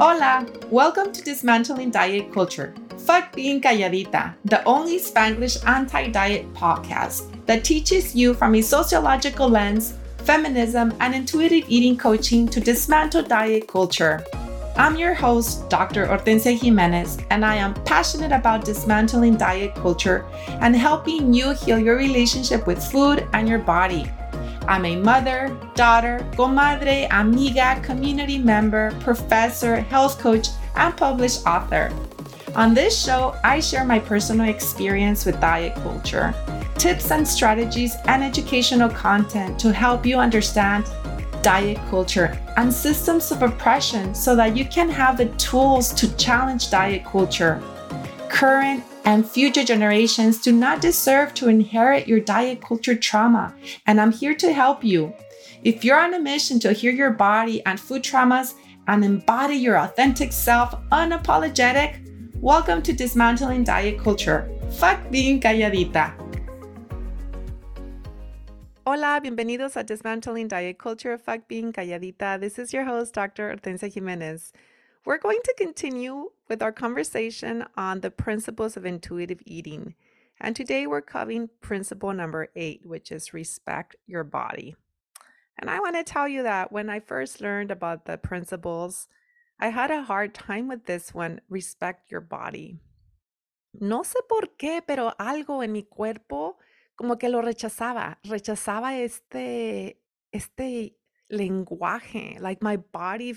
Hola! Welcome to Dismantling Diet Culture. Fuck being calladita, the only Spanglish anti diet podcast that teaches you from a sociological lens, feminism, and intuitive eating coaching to dismantle diet culture. I'm your host, Dr. Hortencia Jimenez, and I am passionate about dismantling diet culture and helping you heal your relationship with food and your body. I'm a mother, daughter, comadre, amiga, community member, professor, health coach, and published author. On this show, I share my personal experience with diet culture, tips and strategies, and educational content to help you understand diet culture and systems of oppression so that you can have the tools to challenge diet culture. Current and future generations do not deserve to inherit your diet culture trauma, and I'm here to help you. If you're on a mission to heal your body and food traumas and embody your authentic self unapologetic, welcome to Dismantling Diet Culture. Fuck being calladita. Hola, bienvenidos a Dismantling Diet Culture. Fuck being calladita. This is your host, Dr. Hortencia Jimenez. We're going to continue with our conversation on the principles of intuitive eating. And today we're covering principle number eight, which is respect your body. And I want to tell you that when I first learned about the principles, I had a hard time with this one respect your body. No sé por qué, pero algo en mi cuerpo como que lo rechazaba, rechazaba este, este lenguaje, like my body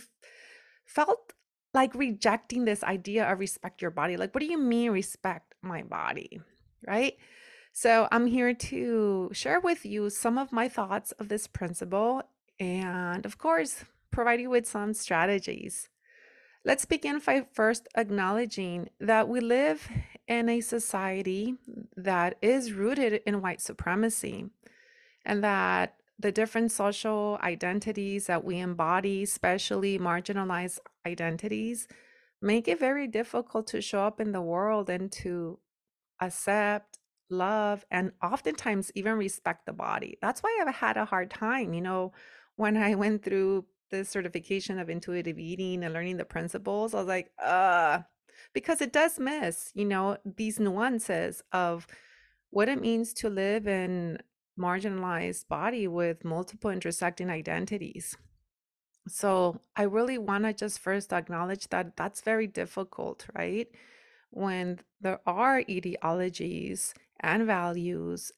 felt like rejecting this idea of respect your body. Like, what do you mean respect my body? Right? So, I'm here to share with you some of my thoughts of this principle and, of course, provide you with some strategies. Let's begin by first acknowledging that we live in a society that is rooted in white supremacy and that the different social identities that we embody, especially marginalized identities, make it very difficult to show up in the world and to accept, love, and oftentimes even respect the body. That's why I've had a hard time, you know, when I went through the certification of intuitive eating and learning the principles, I was like, uh, because it does miss, you know, these nuances of what it means to live in marginalized body with multiple intersecting identities. So I really want to just first acknowledge that that's very difficult, right? When there are ideologies and values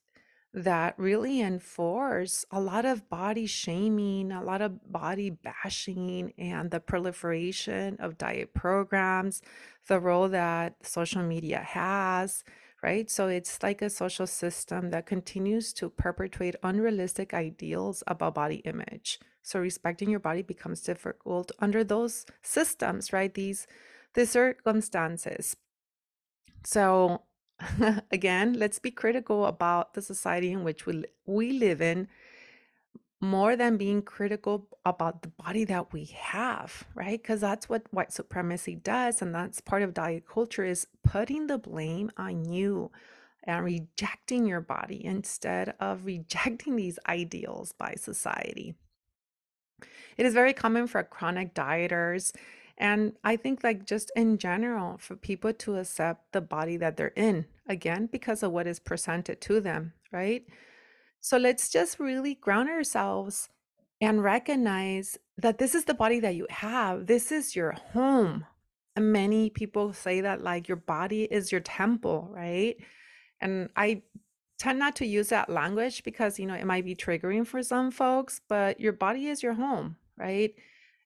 that really enforce a lot of body shaming, a lot of body bashing, and the proliferation of diet programs, the role that social media has, right? So it's like a social system that continues to perpetuate unrealistic ideals about body image. So respecting your body becomes difficult under those systems, right? These these circumstances. So again, let's be critical about the society in which we we live in more than being critical about the body that we have, right? Because that's what white supremacy does. And that's part of diet culture is putting the blame on you and rejecting your body instead of rejecting these ideals by society. It is very common for chronic dieters and I think, like, just in general, for people to accept the body that they're in, again, because of what is presented to them, right? So let's just really ground ourselves and recognize that this is the body that you have. This is your home. And many people say that, like, your body is your temple, right? And I tend not to use that language because, you know, it might be triggering for some folks, but your body is your home, right?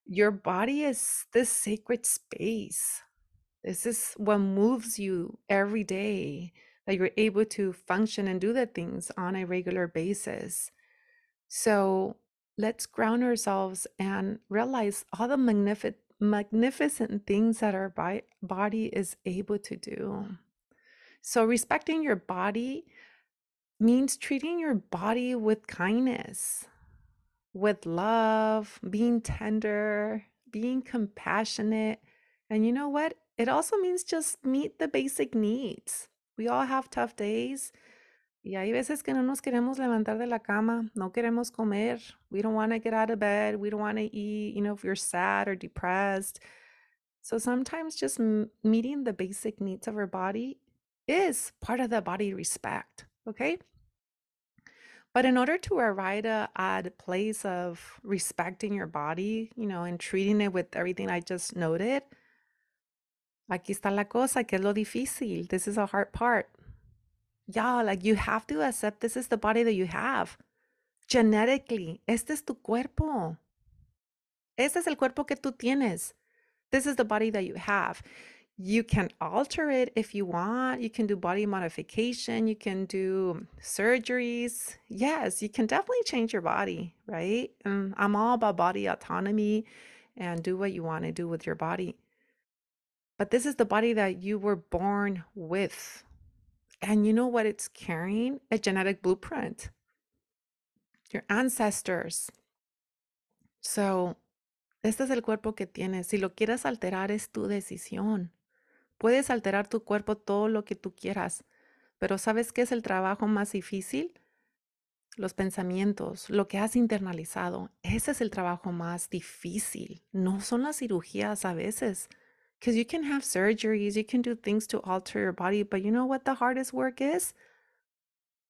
your body is this sacred space. This is what moves you every day, that you're able to function and do the things on a regular basis. So let's ground ourselves and realize all the magnific- magnificent things that our bi- body is able to do. So, respecting your body means treating your body with kindness with love, being tender, being compassionate. And you know what? It also means just meet the basic needs. We all have tough days. Y hay veces que no nos queremos levantar de la cama, no queremos comer. We don't want to get out of bed. We don't want to eat. You know, if you're sad or depressed, So sometimes just meeting the basic needs of our body is part of the body respect. Okay. But in order to arrive at a place of respecting your body, you know, and treating it with everything I just noted, aquí está la cosa, que es lo difícil. This is a hard part. Yeah, like you have to accept this is the body that you have. Genetically, este es tu cuerpo. Este es el cuerpo que tú tienes. This is the body that you have. You can alter it if you want. You can do body modification. You can do surgeries. Yes, you can definitely change your body, right? And I'm all about body autonomy and do what you want to do with your body. But this is the body that you were born with. And you know what it's carrying? A genetic blueprint. Your ancestors. So, este es el cuerpo que tienes. Si lo quieres alterar, es tu decisión. Puedes alterar tu cuerpo todo lo que tú quieras, pero ¿sabes qué es el trabajo más difícil? Los pensamientos, lo que has internalizado. Ese es el trabajo más difícil. No son las cirugías a veces. Because you can have surgeries, you can do things to alter your body, but you know what the hardest work is?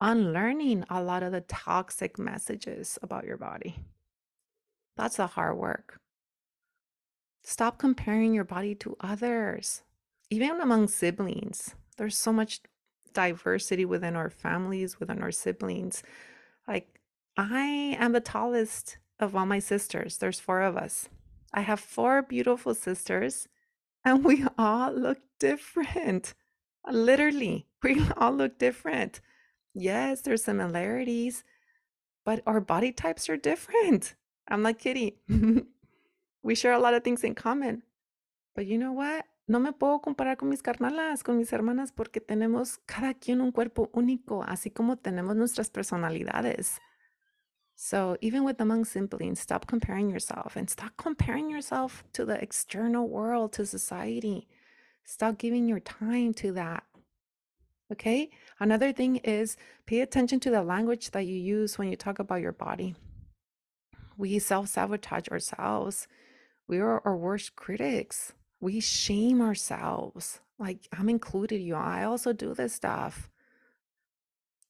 Unlearning a lot of the toxic messages about your body. That's the hard work. Stop comparing your body to others, even among siblings. There's so much diversity within our families, within our siblings. Like, I am the tallest of all my sisters. There's four of us. I have four beautiful sisters and we all look different. Literally, we all look different. Yes, there's similarities, but our body types are different. I'm like Kitty. we share a lot of things in common. But you know what? No me puedo comparar con mis carnalas, con mis hermanas, porque tenemos cada quien un cuerpo único, así como tenemos nuestras personalidades. So even with among siblings, stop comparing yourself and stop comparing yourself to the external world, to society. Stop giving your time to that. Okay. Another thing is pay attention to the language that you use when you talk about your body. We self sabotage ourselves. We are our worst critics. We shame ourselves. Like I'm included, you. I also do this stuff.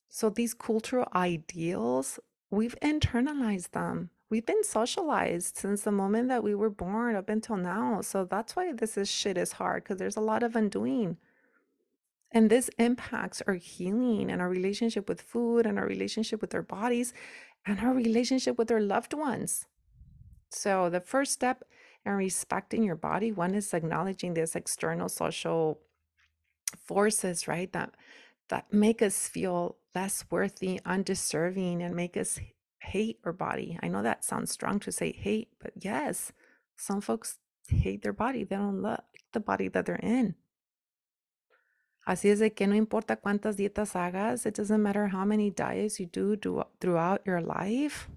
So these cultural ideals we've internalized them. We've been socialized since the moment that we were born up until now. So that's why this is shit is hard because there's a lot of undoing. And this impacts our healing and our relationship with food and our relationship with our bodies and our relationship with our loved ones. So the first step in respecting your body, one is acknowledging this external social forces, right? That that make us feel less worthy, undeserving, and make us hate our body. I know that sounds strong to say hate, but yes, some folks hate their body. They don't like the body that they're in. Así es de que no importa cuántas dietas hagas, it doesn't matter how many diets you do, do throughout your life.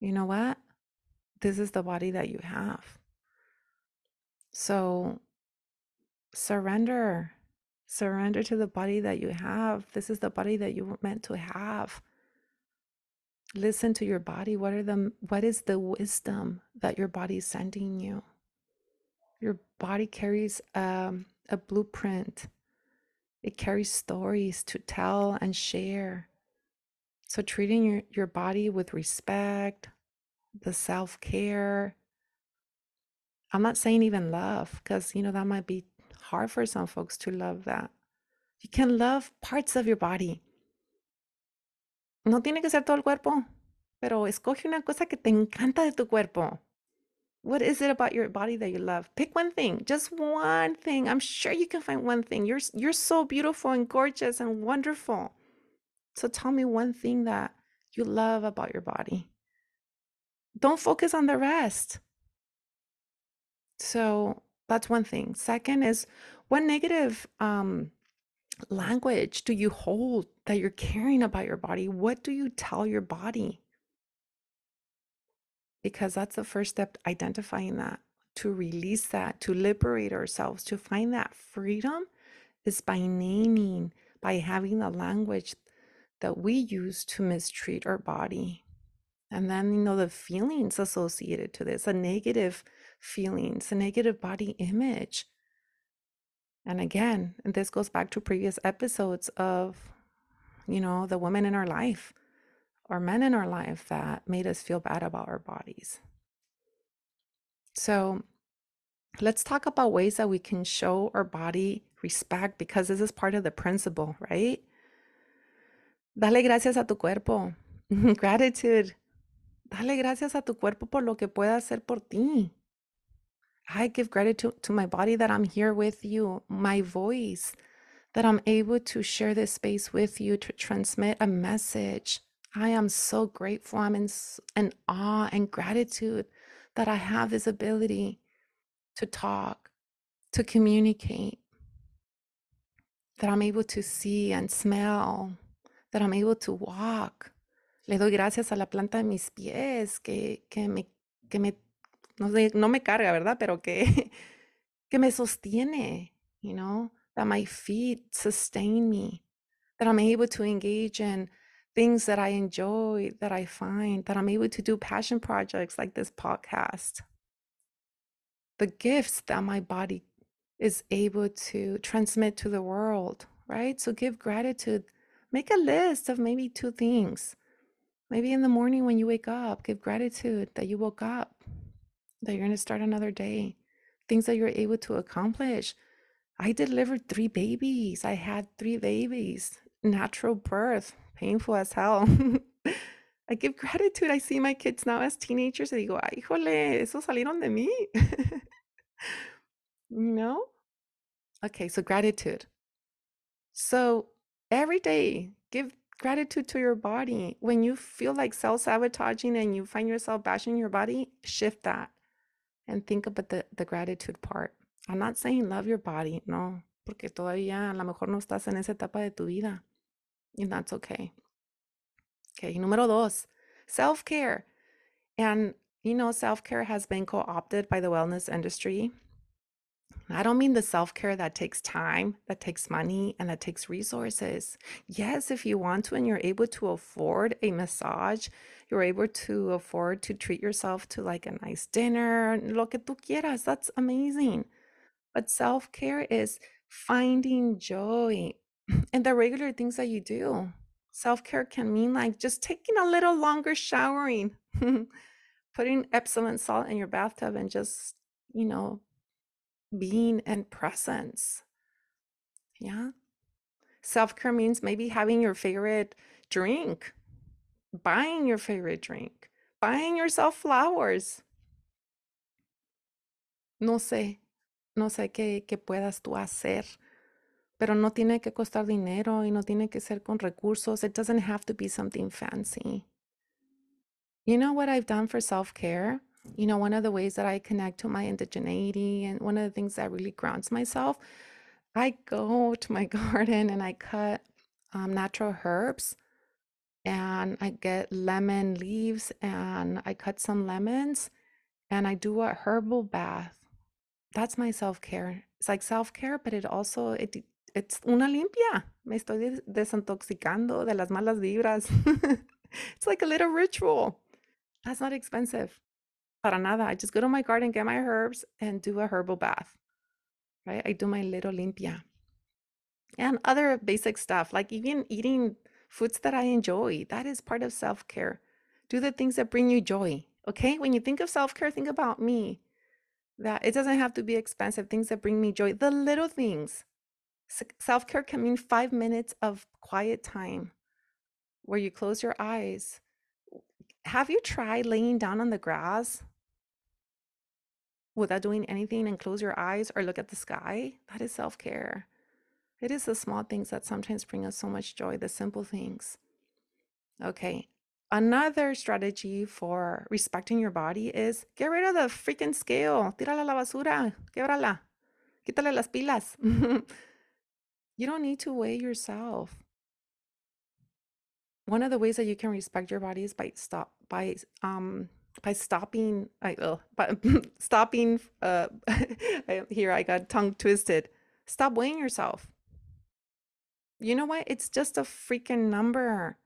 You know what? This is the body that you have. So surrender Surrender to the body that you have. This is the body that you were meant to have. Listen to your body. What are the what is the wisdom that your body is sending you? Your body carries um, a blueprint. It carries stories to tell and share. So treating your, your body with respect, the self-care. I'm not saying even love, because you know that might be hard for some folks to love that. You can love parts of your body. No tiene que ser todo el cuerpo, pero escoge una cosa que te encanta de tu cuerpo. What is it about your body that you love? Pick one thing, just one thing. I'm sure you can find one thing. You're you're so beautiful and gorgeous and wonderful. So tell me one thing that you love about your body. Don't focus on the rest. So that's one thing. Second is what negative um, language do you hold that you're caring about your body? What do you tell your body? Because that's the first step, identifying that, to release that, to liberate ourselves, to find that freedom is by naming, by having the language that we use to mistreat our body. And then, you know, the feelings associated to this, a negative feelings, the negative body image. And again, and this goes back to previous episodes of, you know, the women in our life or men in our life that made us feel bad about our bodies. So let's talk about ways that we can show our body respect because this is part of the principle, right? Dale gracias a tu cuerpo. Gratitude. Dale gracias a tu cuerpo por lo que pueda hacer por ti. I give gratitude to my body that I'm here with you, my voice, that I'm able to share this space with you to transmit a message. I am so grateful. I'm in, in awe and gratitude that I have this ability to talk, to communicate, that I'm able to see and smell, that I'm able to walk. Le doy gracias a la planta de mis pies que, que, me, que me, no, sé, no me carga, ¿verdad? Pero que, que me sostiene, you know, that my feet sustain me, that I'm able to engage in things that I enjoy, that I find, that I'm able to do passion projects like this podcast. The gifts that my body is able to transmit to the world, right? So give gratitude. Make a list of maybe two things. Maybe in the morning when you wake up, give gratitude that you woke up, that you're going to start another day, things that you're able to accomplish. I delivered three babies. I had three babies, natural birth, painful as hell. I give gratitude. I see my kids now as teenagers and digo, ay, híjole, eso salieron de mí. you know? Okay, so gratitude. So every day, give gratitude to your body. When you feel like self sabotaging and you find yourself bashing your body, shift that and think about the, the gratitude part. I'm not saying love your body, no, porque todavía a lo mejor no estás en esa etapa de tu vida. And that's okay. Okay, número dos, self care. And, you know, self care has been co opted by the wellness industry. I don't mean the self care that takes time, that takes money, and that takes resources. Yes, if you want to and you're able to afford a massage, you're able to afford to treat yourself to like a nice dinner, lo que tú quieras, that's amazing. But self care is finding joy in the regular things that you do. Self care can mean like just taking a little longer showering, putting Epsom salt in your bathtub, and just, you know, being and presence. Yeah. Self care means maybe having your favorite drink, buying your favorite drink, buying yourself flowers. No sé, no sé qué, qué puedas tú hacer, pero no tiene que costar dinero y no tiene que ser con recursos. It doesn't have to be something fancy. You know what I've done for self care? You know, one of the ways that I connect to my indigeneity and one of the things that really grounds myself, I go to my garden and I cut um, natural herbs and I get lemon leaves and I cut some lemons and I do a herbal bath. That's my self care. It's like self care, but it also it it's una limpia. Me estoy desintoxicando de las malas vibras. it's like a little ritual. That's not expensive para nada. I just go to my garden, get my herbs, and do a herbal bath. Right? I do my little limpia. And other basic stuff, like even eating foods that I enjoy. That is part of self care. Do the things that bring you joy. Okay? When you think of self care, think about me. That it doesn't have to be expensive, things that bring me joy. The little things. Self care can mean five minutes of quiet time where you close your eyes. Have you tried laying down on the grass without doing anything and close your eyes or look at the sky, that is self care. It is the small things that sometimes bring us so much joy, the simple things. Okay. Another strategy for respecting your body is get rid of the freaking scale. Tírala la basura. Québrala. Quítale las pilas. you don't need to weigh yourself. One of the ways that you can respect your body is by stop by um by stopping I oh, by stopping uh here I got tongue twisted. Stop weighing yourself. You know what? It's just a freaking number.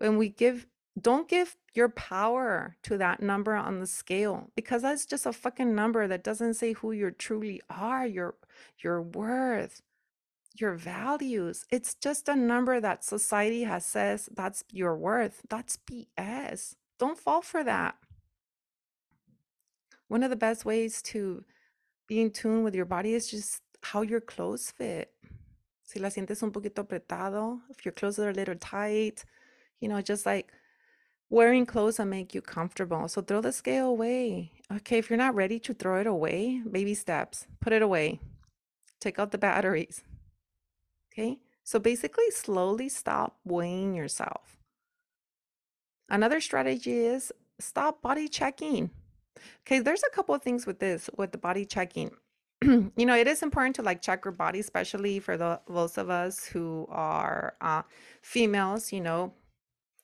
And we give don't give your power to that number on the scale because that's just a fucking number that doesn't say who you truly are, your your worth, your values. It's just a number that society has says that's your worth. That's BS. Don't fall for that. One of the best ways to be in tune with your body is just how your clothes fit. Si la sientes un poquito apretado, if your clothes are a little tight, you know, just like wearing clothes that make you comfortable. So throw the scale away. Okay, if you're not ready to throw it away, baby steps, put it away. Take out the batteries. Okay, so basically, slowly stop weighing yourself. Another strategy is stop body checking. Okay, there's a couple of things with this, with the body checking. you know, it is important to like check your body, especially for the those of us who are uh, females. You know,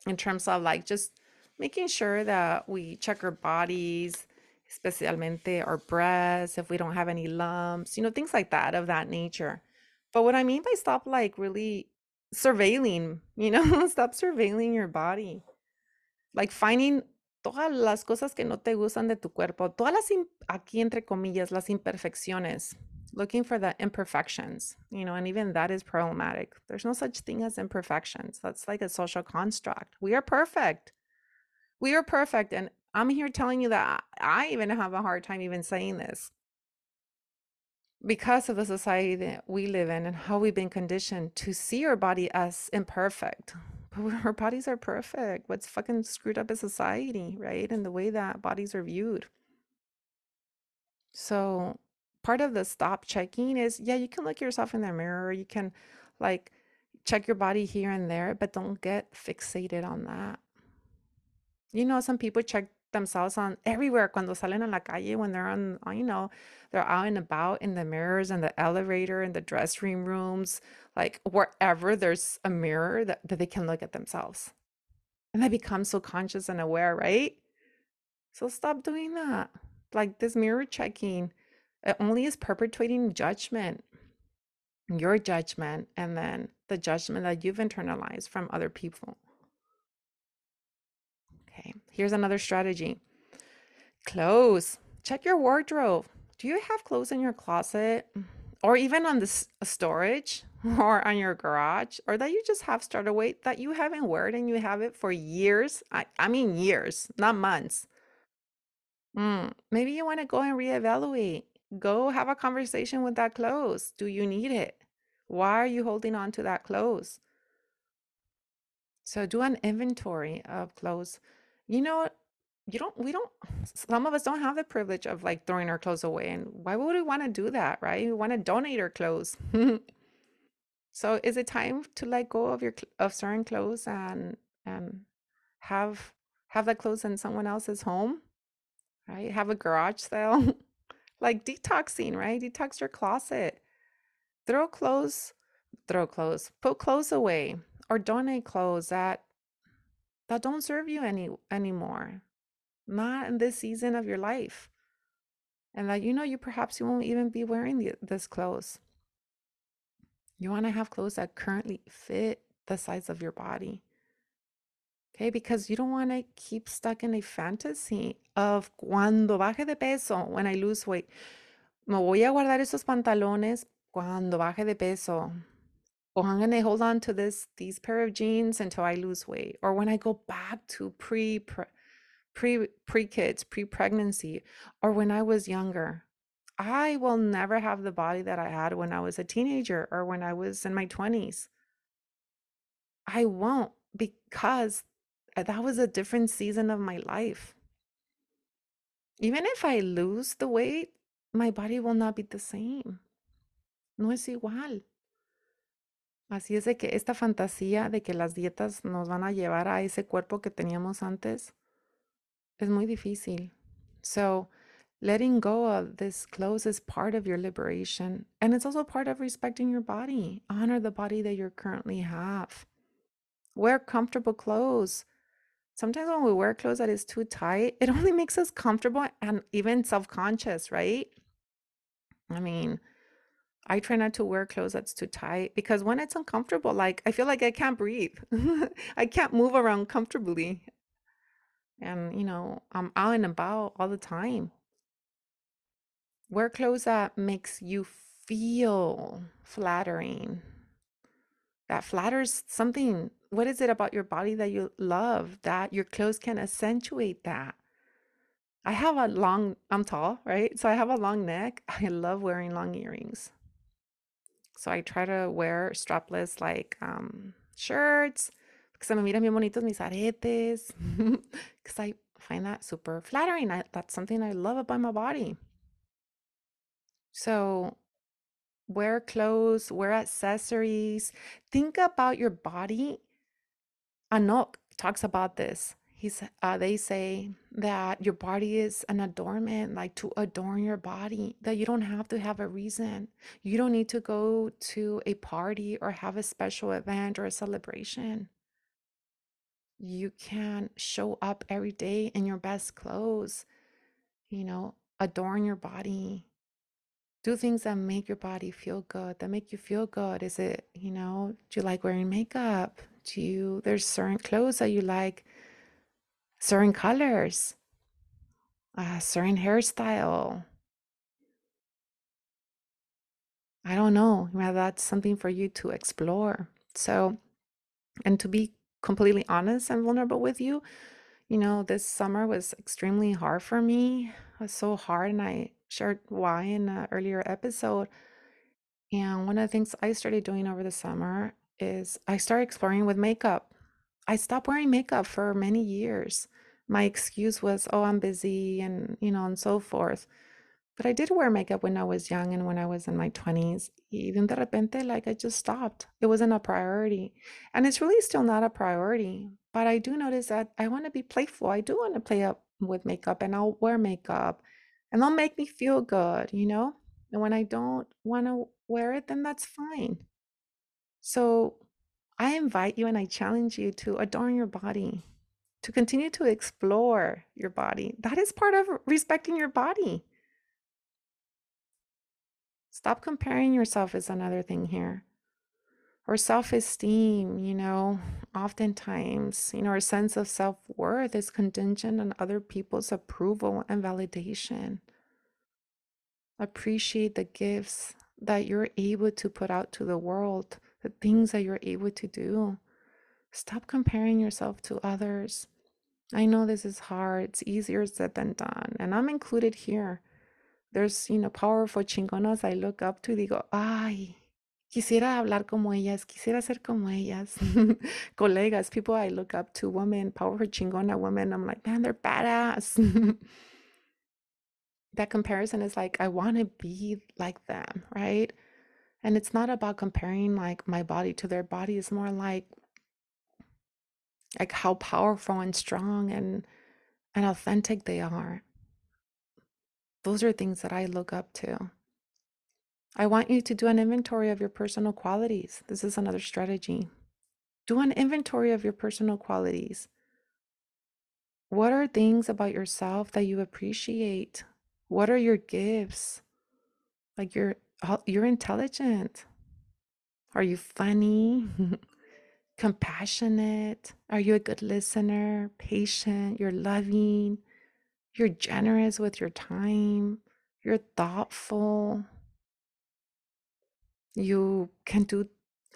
in terms of like just making sure that we check our bodies, especialmente our breasts, if we don't have any lumps, you know, things like that of that nature. But what I mean by stop like really surveilling, you know, stop surveilling your body. Like finding todas las cosas que no te gustan de tu cuerpo, todas las, aquí entre comillas, las imperfecciones, looking for the imperfections, you know, and even that is problematic. There's no such thing as imperfections. That's like a social construct. We are perfect. We are perfect. And I'm here telling you that I even have a hard time even saying this because of the society that we live in and how we've been conditioned to see our body as imperfect. Our bodies are perfect. What's fucking screwed up is society, right? And the way that bodies are viewed. So part of the stop checking is yeah, you can look yourself in the mirror, you can like check your body here and there, but don't get fixated on that. You know, some people check themselves on everywhere cuando salen a la calle when they're on, uh, you know, they're out and about in the mirrors and the elevator and the dressing rooms, like wherever there's a mirror that, that they can look at themselves. And they become so conscious and aware, right? So stop doing that. Like this mirror checking, it only is perpetuating judgment, your judgment, and then the judgment that you've internalized from other people. Here's another strategy clothes. Check your wardrobe. Do you have clothes in your closet or even on the storage or on your garage or that you just have started weight that you haven't worn and you have it for years? I, I mean, years, not months. Mm, maybe you want to go and reevaluate. Go have a conversation with that clothes. Do you need it? Why are you holding on to that clothes? So do an inventory of clothes. You know, you don't, we don't, some of us don't have the privilege of like throwing our clothes away. And why would we want to do that, right? We want to donate our clothes. so is it time to let go of your, of certain clothes and, and have, have that clothes in someone else's home, right? Have a garage sale, like detoxing, right? Detox your closet. Throw clothes, throw clothes, put clothes away or donate clothes that that don't serve you any anymore not in this season of your life and that you know you perhaps you won't even be wearing the, this clothes. You want to have clothes that currently fit the size of your body. Okay because you don't want to keep stuck in a fantasy of cuando baje de peso when i lose weight me voy a guardar esos pantalones cuando baje de peso oh, I'm gonna hold on to this these pair of jeans until I lose weight, or when I go back to pre pre pre kids, pre pregnancy, or when I was younger. I will never have the body that I had when I was a teenager or when I was in my 20s. I won't because that was a different season of my life. Even if I lose the weight, my body will not be the same. No es igual. Así es de que esta fantasía de que las dietas nos van a llevar a ese cuerpo que teníamos antes es muy difícil. So, letting go of this clothes is part of your liberation. And it's also part of respecting your body. Honor the body that you currently have. Wear comfortable clothes. Sometimes when we wear clothes that is too tight, it only makes us comfortable and even self conscious, right? I mean, I try not to wear clothes that's too tight because when it's uncomfortable, like I feel like I can't breathe. I can't move around comfortably. And, you know, I'm out and about all the time. Wear clothes that makes you feel flattering. That flatters something. What is it about your body that you love that your clothes can accentuate that? I have a long, I'm tall, right? So I have a long neck. I love wearing long earrings. So I try to wear strapless like um, shirts because se me miran bien bonitos mis aretes because I find that super flattering. I, that's something I love about my body. So wear clothes, wear accessories. Think about your body. Anok talks about this. He's uh, they say that your body is an adornment, like to adorn your body, that you don't have to have a reason. You don't need to go to a party or have a special event or a celebration. You can show up every day in your best clothes, you know, adorn your body. Do things that make your body feel good, that make you feel good. Is it, you know, do you like wearing makeup? Do you, there's certain clothes that you like, certain colors, a certain hairstyle. I don't know. That's something for you to explore. So, and to be completely honest and vulnerable with you, you know, this summer was extremely hard for me. It was so hard, and I shared why in an earlier episode. And one of the things I started doing over the summer is I started exploring with makeup. I stopped wearing makeup for many years. My excuse was, oh, I'm busy, and you know, and so forth. But I did wear makeup when I was young and when I was in my 20s. Even de repente, like I just stopped. It wasn't a priority. And it's really still not a priority. But I do notice that I want to be playful. I do want to play up with makeup and I'll wear makeup and they'll make me feel good, you know? And when I don't want to wear it, then that's fine. So I invite you and I challenge you to adorn your body, to continue to explore your body. That is part of respecting your body. Stop comparing yourself is another thing here. Or self esteem, you know, oftentimes, you know, our sense of self worth is contingent on other people's approval and validation. Appreciate the gifts that you're able to put out to the world, the things that you're able to do. Stop comparing yourself to others. I know this is hard, it's easier said than done, and I'm included here. There's, you know, powerful chingonas I look up to, digo, ay, quisiera hablar como ellas, quisiera ser como ellas. Colegas, people I look up to, women, powerful chingona women, I'm like, man, they're badass. that comparison is like, I want to be like them, right? And it's not about comparing like my body to their body. It's more like like how powerful and strong and and authentic they are. Those are things that I look up to. I want you to do an inventory of your personal qualities. This is another strategy. Do an inventory of your personal qualities. What are things about yourself that you appreciate? What are your gifts? Like you're uh, you're intelligent. Are you funny? Compassionate? Are you a good listener? Patient? You're loving? You're generous with your time? You're thoughtful? You can do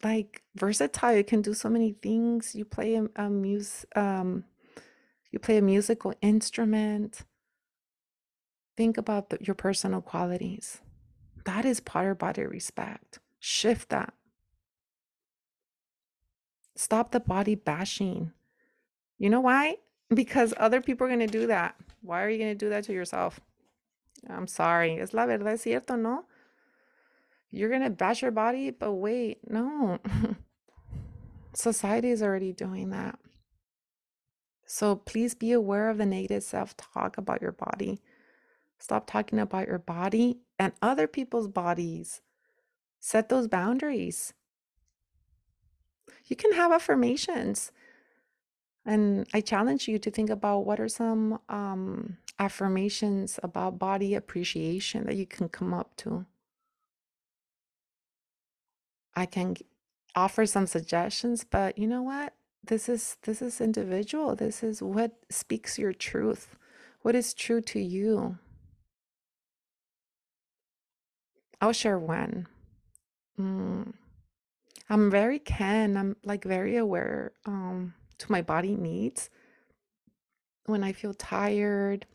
like versatile. You can do so many things. You play a, a mus um you play a musical instrument. Think about the, your personal qualities. That is of body respect. Shift that. Stop the body bashing. You know why? Because other people are going to do that. Why are you going to do that to yourself? I'm sorry. Es la verdad, es cierto, ¿no? You're going to bash your body, but wait, no. Society is already doing that. So please be aware of the negative self talk about your body. Stop talking about your body and other people's bodies. Set those boundaries. You can have affirmations. And I challenge you to think about what are some um, affirmations about body appreciation that you can come up to. I can offer some suggestions, but you know what? this is this is individual. This is what speaks your truth. What is true to you? I'll share one. Mm, I'm very can. I'm like very aware um to my body needs when I feel tired,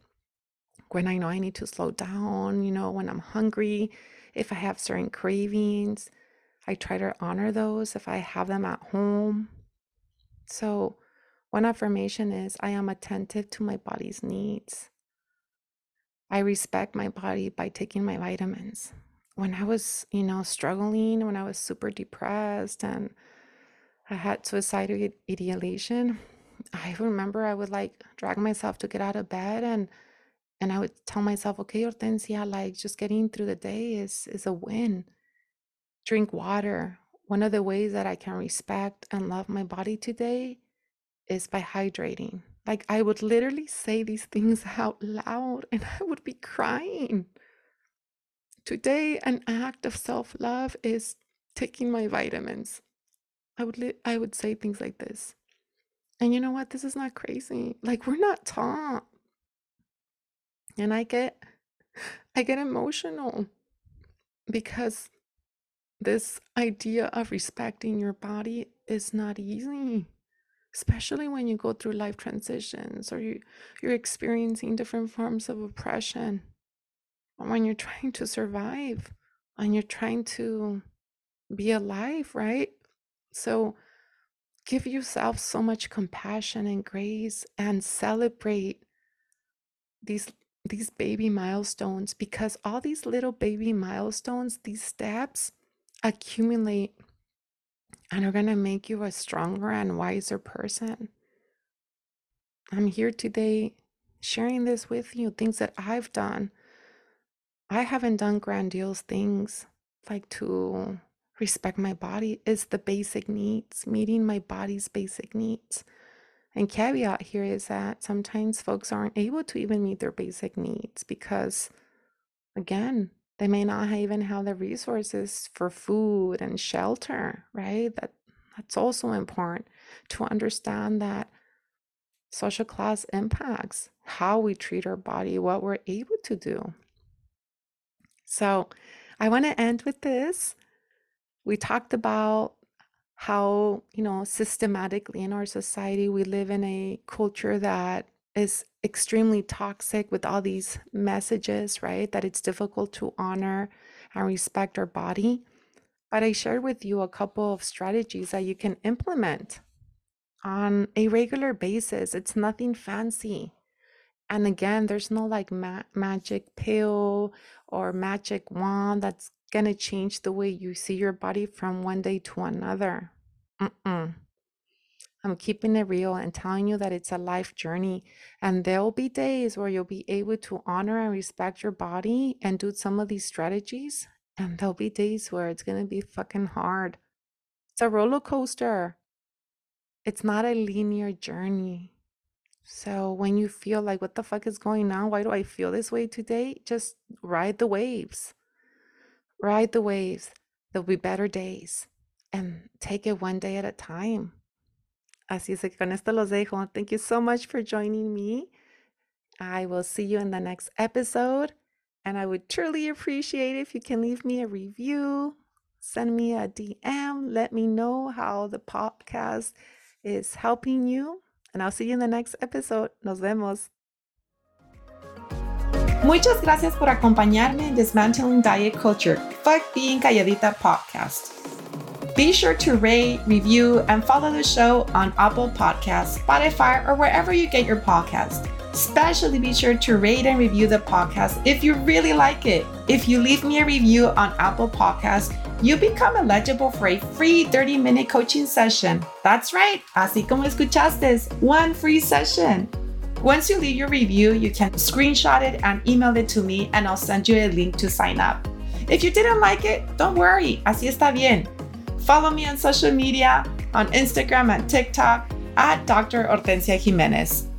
when I know I need to slow down, you know, when I'm hungry, if I have certain cravings, I try to honor those if I have them at home. So, one affirmation is I am attentive to my body's needs. I respect my body by taking my vitamins. When I was, you know, struggling, when I was super depressed and I had suicidal ideation, I remember I would like drag myself to get out of bed and and I would tell myself, okay, Hortencia, like just getting through the day is is a win. Drink water. One of the ways that I can respect and love my body today is by hydrating. Like I would literally say these things out loud and I would be crying. Today, an act of self-love is taking my vitamins. I would li- I would say things like this. And you know what? This is not crazy. Like we're not taught. And I get I get emotional because this idea of respecting your body is not easy especially when you go through life transitions or you you're experiencing different forms of oppression when you're trying to survive and you're trying to be alive right? So give yourself so much compassion and grace and celebrate these these baby milestones because all these little baby milestones these steps accumulate and are going to make you a stronger and wiser person. I'm here today sharing this with you things that i've done i haven't done grandiose things like to respect my body is the basic needs meeting my body's basic needs and caveat here is that sometimes folks aren't able to even meet their basic needs because, again, they may not even have the resources for food and shelter, right? That that's also important to understand that social class impacts how we treat our body, what we're able to do. So, I want to end with this. We talked about how, you know, systematically in our society, we live in a culture that is extremely toxic with all these messages, right? That it's difficult to honor and respect our body. But I shared with you a couple of strategies that you can implement on a regular basis. It's nothing fancy. And again, there's no like ma- magic pill or magic wand that's going to change the way you see your body from one day to another. Mm-mm. I'm keeping it real and telling you that it's a life journey. And there'll be days where you'll be able to honor and respect your body and do some of these strategies. And there'll be days where it's going to be fucking hard. It's a roller coaster, it's not a linear journey. So when you feel like, what the fuck is going on? Why do I feel this way today? Just ride the waves. Ride the waves. There'll be better days and take it one day at a time. Así es que con esto los dejo. Thank you so much for joining me. I will see you in the next episode. And I would truly appreciate if you can leave me a review, send me a DM, let me know how the podcast is helping you. And I'll see you in the next episode. Nos vemos. Muchas gracias por acompañarme en Dismantling Diet Culture, Fuck Being Calladita podcast. Be sure to rate, review, and follow the show on Apple Podcasts, Spotify, or wherever you get your podcast. Especially be sure to rate and review the podcast if you really like it. If you leave me a review on Apple Podcasts, you become eligible for a free 30 minute coaching session. That's right, así como escuchaste, one free session. Once you leave your review, you can screenshot it and email it to me, and I'll send you a link to sign up. If you didn't like it, don't worry, así está bien. Follow me on social media on Instagram and TikTok at Dr. Hortencia Jimenez.